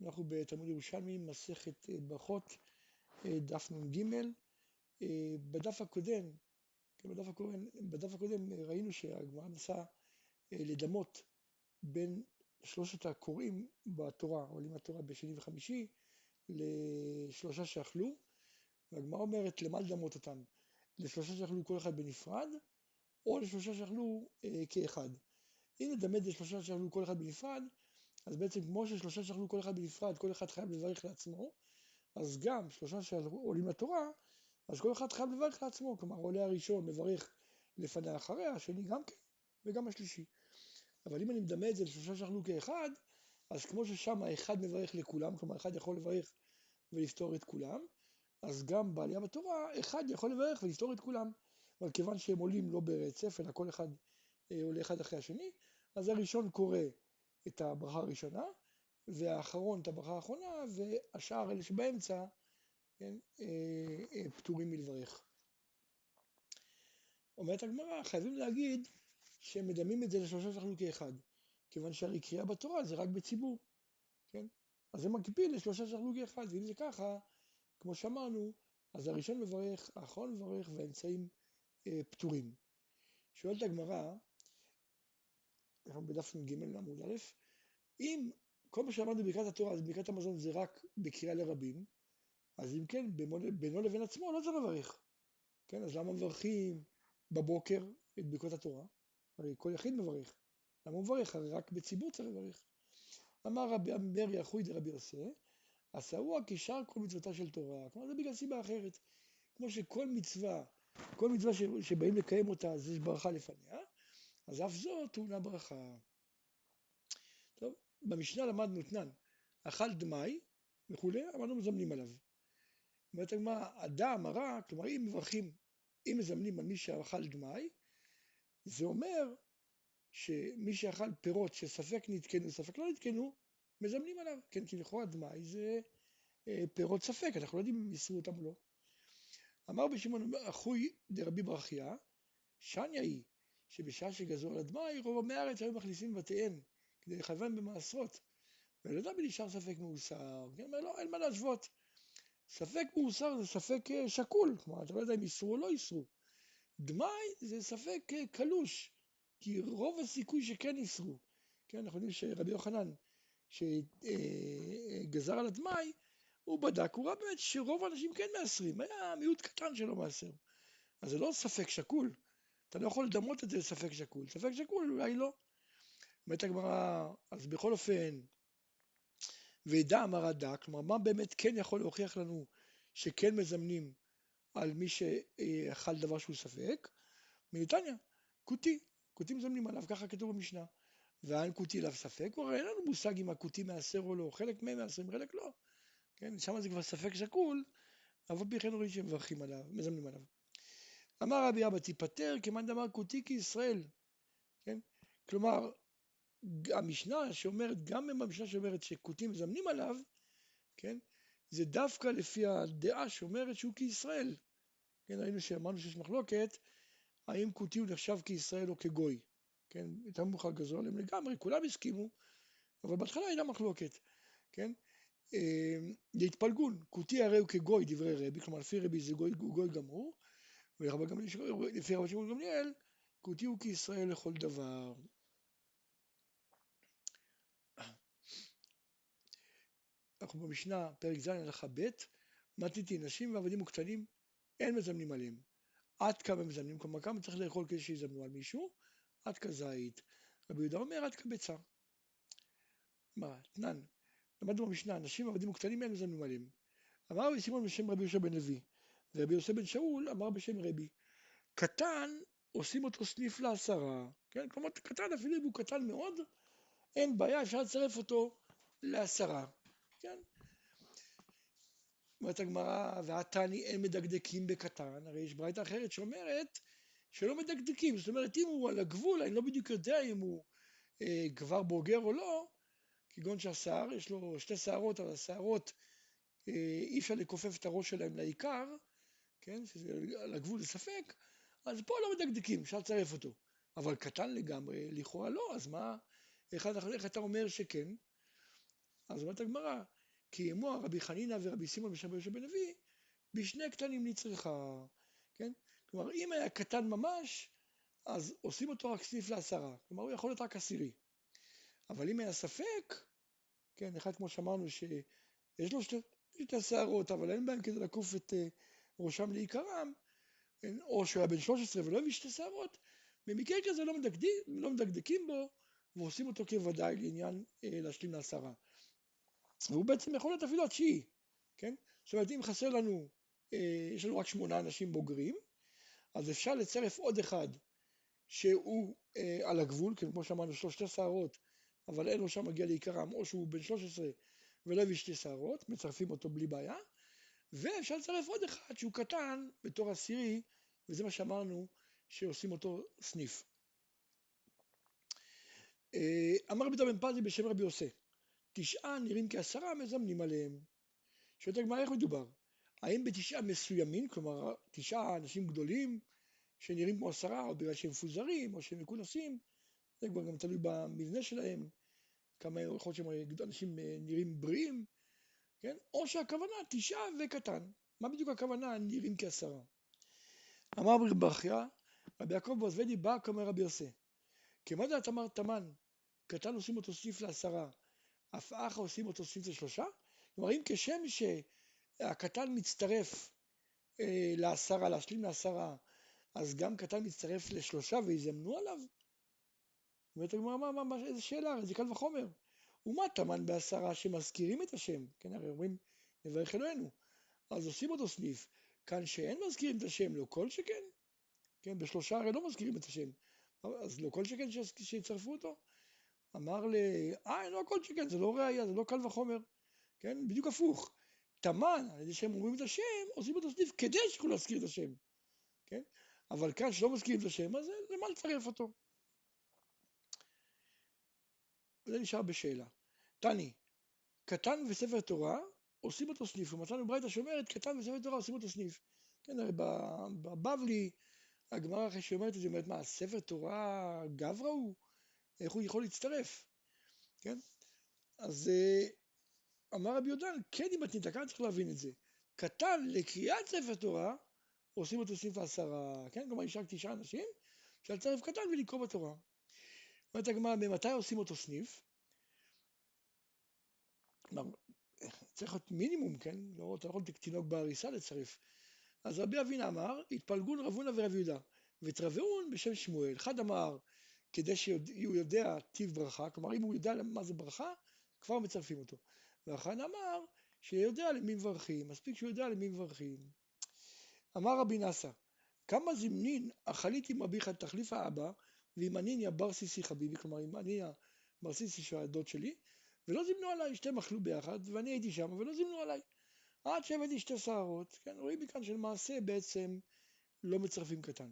אנחנו בתלמוד ירושלמי, מסכת אה, ברכות, אה, דף נ"ג. אה, בדף הקודם, כן, בדף הקודם, בדף הקודם ראינו שהגמרא נסעה לדמות בין שלושת הקוראים בתורה, עולים לתורה בשני וחמישי, לשלושה שאכלו, והגמרא אומרת למה לדמות אותם? לשלושה שאכלו כל אחד בנפרד, או לשלושה שאכלו אה, כאחד. אם נדמה את זה לשלושה שאכלו כל אחד בנפרד, אז בעצם כמו ששלושה שאכלו כל אחד בנפרד, כל אחד חייב לברך לעצמו, אז גם שלושה שעולים לתורה, אז כל אחד חייב לברך לעצמו, כלומר עולה הראשון מברך לפניה אחריה, השני גם כן, וגם השלישי. אבל אם אני מדמה את זה לשלושה שאכלו כאחד, אז כמו ששם האחד מברך לכולם, כלומר אחד יכול לברך ולפתור את כולם, אז גם בעלייה בתורה, אחד יכול לברך ולפתור את כולם. אבל כיוון שהם עולים לא ברצף, אלא כל אחד אה, עולה אחד אחרי השני, אז הראשון קורא את הברכה הראשונה, והאחרון את הברכה האחרונה, והשאר אלה שבאמצע, כן, אה, אה, פטורים מלברך. אומרת הגמרא, חייבים להגיד שהם מדמים את זה לשלושה שאכלו כאחד, כיוון שהרי קריאה בתורה זה רק בציבור, כן? אז זה מקביל לשלושה שאכלו כאחד, ואם זה ככה, כמו שאמרנו, אז הראשון מברך, האחרון מברך, והאמצעים אה, פטורים. שואלת הגמרא, אנחנו בדף נ"ג עמוד א', אם כל מה שאמרנו בברכת התורה, אז בברכת המזון זה רק בקריאה לרבים, אז אם כן, בינו לבין עצמו לא צריך לברך. כן, אז למה מברכים בבוקר את ברכות התורה? הרי כל יחיד מברך. למה הוא מברך? הרי רק בציבור צריך לברך. אמר רבי אמרי אחוי דרבי יוסי, עשאוה כשאר כל מצוותה של תורה. כלומר, זה בגלל סיבה אחרת. כמו שכל מצווה, כל מצווה שבאים לקיים אותה, אז יש ברכה לפניה, אז אף זו טעונה ברכה. טוב, במשנה למדנו תנן, אכל דמאי וכולי, אמרנו מזמנים עליו. אומרת הגמרא, אדם הרע, כלומר אם מברכים, אם מזמנים על מי שאכל דמאי, זה אומר שמי שאכל פירות שספק נתקנו, ספק לא נתקנו, מזמנים עליו, כן, כי לכאורה דמאי זה אה, פירות ספק, אנחנו לא יודעים אם יסרו אותם או לא. אמר בשמעון אחוי דרבי ברכיה, שניה היא שבשעה שגזרו על הדמאי, רוב עמי הארץ היו מכניסים בבתיהם כדי לכוון במעשרות. ולא יודע מי נשאר ספק מאוסר, כן, אומר לא, אין מה להשוות. ספק מאוסר זה ספק אה, שקול, כלומר אתה לא יודע אם איסרו או לא איסרו. דמאי זה ספק אה, קלוש, כי רוב הסיכוי שכן איסרו. כן, אנחנו יודעים שרבי יוחנן, שגזר על הדמאי, הוא בדק, הוא ראה באמת שרוב האנשים כן מעשרים, היה מיעוט קטן שלא מעשר. אז זה לא ספק שקול, אתה לא יכול לדמות את זה לספק שקול, ספק שקול אולי לא. אומרת הגמרא, אז בכל אופן, וידע אמר הדק, כלומר מה באמת כן יכול להוכיח לנו שכן מזמנים על מי שאכל דבר שהוא ספק? מנתניה, כותי, כותי מזמנים עליו, ככה כתוב במשנה. ואין כותי אליו ספק, כבר אין לנו מושג אם הכותי מעשר או לא, חלק מהם מעשרים, חלק לא. כן, שם זה כבר ספק שקול, אבל פי כן רואים שמברכים עליו, מזמנים עליו. אמר רבי אבא תיפטר כמאן דמר כותי כישראל, כן? כלומר, המשנה שאומרת, גם אם המשנה שאומרת שכותי מזמנים עליו, כן? זה דווקא לפי הדעה שאומרת שהוא כישראל. כן, ראינו שאמרנו שיש מחלוקת, האם כותי הוא נחשב כישראל או כגוי. כן, יותר מאוחר גזרו עליהם לגמרי, כולם הסכימו, אבל בהתחלה הייתה מחלוקת, כן? להתפלגון, כותי הרי הוא כגוי דברי רבי, כלומר לפי רבי זה גוי, גוי גמור, ולפי רבי שמעון גמליאל, כותי הוא כישראל לכל דבר. אנחנו במשנה, פרק ז' הלכה ב', מתניתי נשים ועבדים וקטנים, אין מזמנים עליהם. עד כמה מזמנים, כלומר כמה צריך לאכול כדי שיזמנו על מישהו, עד כזית. רבי יהודה אומר עד כביצה. מה, תנן, למדנו במשנה, נשים עבדים וקטנים אין מזמנים עליהם. אמר רבי סימון בשם רבי יהושע בן לוי, ורבי יוסף בן שאול אמר בשם רבי, קטן עושים אותו סניף לעשרה, כן? כלומר קטן אפילו אם הוא קטן מאוד, אין בעיה, אפשר לצרף אותו לעשרה, כן? אומרת הגמרא, ועתני אין מדקדקים בקטן, הרי יש ברייתא אחרת שאומרת שלא מדקדקים, זאת אומרת אם הוא על הגבול, אני לא בדיוק יודע אם הוא אה, כבר בוגר או לא, כגון שהשיער, יש לו שתי שערות, אבל השערות, אה, אי אפשר לכופף את הראש שלהם לעיקר, כן, שזה על הגבול לספק, אז פה לא מדקדקים, אפשר לצרף אותו. אבל קטן לגמרי, לכאורה לא, אז מה, איך, איך אתה אומר שכן? אז אומרת הגמרא, כי אמו רבי חנינא ורבי סימון ושם יושב בן לוי, בשני קטנים נצרכה, כן? כלומר, אם היה קטן ממש, אז עושים אותו רק סניף לעשרה, כלומר הוא יכול להיות רק עשירי. אבל אם היה ספק, כן, אחד כמו שאמרנו שיש לו שתי, שתי שערות, אבל אין בהם כדי לקוף את uh, ראשם לעיקרם, או שהוא היה בן 13 ולא הביא שתי שערות, במקרה כזה לא, מדקדים, לא מדקדקים בו ועושים אותו כוודאי לעניין uh, להשלים לעשרה. והוא בעצם יכול להיות אפילו התשיעי, כן? זאת אומרת, אם חסר לנו, אה, יש לנו רק שמונה אנשים בוגרים, אז אפשר לצרף עוד אחד שהוא אה, על הגבול, כן, כמו שאמרנו, יש לו שתי שערות, אבל אין לו שם מגיע לעיקרם, או שהוא בן 13 ולא הביא שתי שערות, מצרפים אותו בלי בעיה, ואפשר לצרף עוד אחד שהוא קטן בתור עשירי, וזה מה שאמרנו, שעושים אותו סניף. אה, אמר רבי בן פזי בשם רבי יוסי, תשעה נראים כעשרה מזמנים עליהם. שואלת הגמרא איך מדובר? האם בתשעה מסוימים, כלומר תשעה אנשים גדולים שנראים כמו עשרה, או בגלל שהם מפוזרים, או שהם מכונסים, זה כבר גם תלוי במבנה שלהם, כמה יכול להיות שהם אנשים אה, נראים בריאים, כן? או שהכוונה תשעה וקטן. מה בדיוק הכוונה נראים כעשרה? אמר רבי ברכיה, רבי יעקב בוזבדי בא כאומר רבי יוסי, כמה דעת אמר תמן, קטן עושים אותו סניף לעשרה, אף אחא עושים אותו סניף לשלושה? כלומר אם כשם שהקטן מצטרף אה, לעשרה, להשלים לעשרה, אז גם קטן מצטרף לשלושה ויזמנו עליו? אומרת הגמרא, מה, מה, מה, איזה שאלה, זה קל וחומר. ומה טמן בעשרה שמזכירים את השם? כן, הרי אומרים, נברך אלוהינו. אז עושים אותו סניף. כאן שאין מזכירים את השם, לא כל שכן. כן, בשלושה הרי לא מזכירים את השם. אז לא כל שכן שיצרפו אותו. אמר ל... אה, לא כל שכן, זה לא ראייה, זה לא קל וחומר. כן, בדיוק הפוך. תמן, על ידי שהם אומרים את השם, עושים אותו סניף כדי שיוכלו להזכיר את השם. כן? אבל כאן שלא מזכירים את השם, אז למה לצרף אותו? זה נשאר בשאלה. תני, קטן וספר תורה עושים אותו סניף, ומצאנו ברייתא שאומרת קטן וספר תורה עושים אותו סניף. כן, הרי בבבלי, הגמרא אחרי שאומרת את זה, אומרת מה, ספר תורה גברא הוא? איך הוא יכול להצטרף? כן? אז אה, אמר רבי יודן, כן אם את ניתקה צריך להבין את זה. קטן לקריאת ספר תורה עושים אותו סניף לעשרה, כן? כלומר יש רק תשעה אנשים, אפשר לצרף קטן ולקרוא בתורה. אומרת הגמרא, ממתי עושים אותו סניף? כלומר, צריך להיות מינימום, כן? לא, אתה לא יכול תינוק בהריסה לצרף. אז רבי אבינה אמר, התפלגון רב הונא ורב יהודה, ותרבעון בשם שמואל. אחד אמר, כדי שהוא יודע טיב ברכה, כלומר אם הוא יודע מה זה ברכה, כבר מצרפים אותו. ואחד אמר, שיודע למי מברכים, מספיק שהוא יודע למי מברכים. אמר רבי נאסא, כמה זמנין אכלית עם אביך תחליף האבא, ועם אניניה בר סיסי חביבי, כלומר עם אניניה בר סיסי שהוא הדוד שלי, ולא זימנו עליי, שתיהם אכלו ביחד, ואני הייתי שם, ולא זימנו עליי. עד שהבאתי שתי שערות, כן, רואים מכאן שלמעשה בעצם לא מצרפים קטן.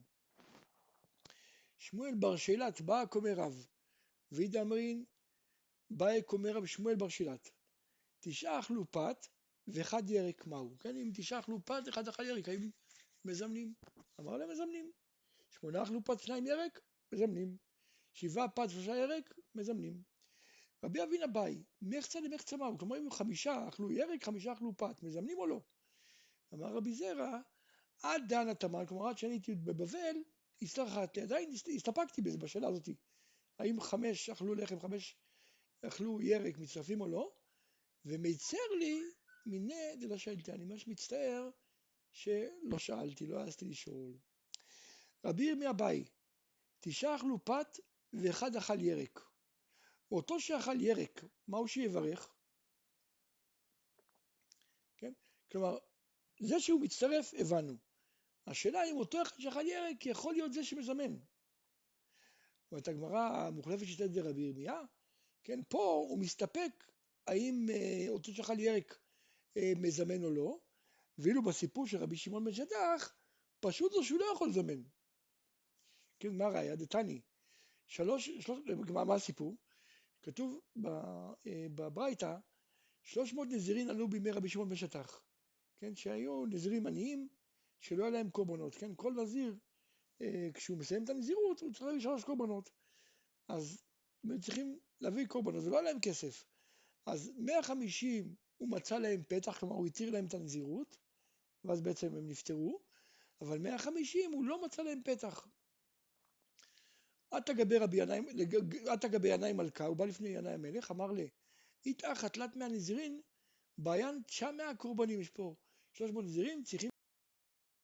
שמואל בר שילת בא קומי רב, וידע אמרין באי קומי רב שמואל בר שילת. תשעה אכלו פת ואחד ירק מהו, כן, אם תשעה אכלו פת, אחד אכל ירק, האם מזמנים? אמר להם מזמנים. שמונה אכלו פת, שניים ירק, מזמנים. שבעה פת, שלושה ירק, מזמנים. רבי אבינה באי, מחצה למחצה מהו, כלומר אם חמישה אכלו ירק, חמישה אכלו פת, מזמנים או לא? אמר רבי זרע, עד דן התמן, כלומר עד שאני הייתי בבבל, הסתרחתי, עדיין הסתפקתי בזה, בשאלה הזאת. האם חמש אכלו לחם, חמש אכלו ירק, מצטרפים או לא? ומיצר לי מיניה דלא שאלתי, אני ממש מצטער שלא שאלתי, לא העזתי לשאול. רבי ירמיה באי, תשעה אכלו פת ואחד אכל ירק. אותו שאכל ירק, מה הוא שיברך? כן? כלומר, זה שהוא מצטרף, הבנו. השאלה אם אותו אחד שאכל ירק יכול להיות זה שמזמן. זאת הגמרא המוחלפת שיטת רבי ירמיה, כן, פה הוא מסתפק האם אה, אותו שאכל ירק אה, מזמן או לא, ואילו בסיפור של רבי שמעון בן שטח, פשוט זה שהוא לא יכול לזמן. כן, מה ראיה? דתני. שלוש, שלוש, מה הסיפור? כתוב אה, בברייתא, 300 נזירים עלו בימי רבי שמעון בן שטח, כן, שהיו נזירים עניים שלא היה להם קורבנות, כן, כל נזיר, אה, כשהוא מסיים את הנזירות, הוא צריך להביא שלוש קורבנות, אז הם צריכים להביא קורבנות, ולא היה להם כסף, אז 150 הוא מצא להם פתח, כלומר הוא התיר להם את הנזירות, ואז בעצם הם נפטרו, אבל 150 הוא לא מצא להם פתח. עתה גבי ינאי מלכה, הוא בא לפני ינאי המלך, אמר לי, איתך תלת מאה נזירין, בעיין תשע מאה קורבנים, יש פה 300 נזירים, צריכים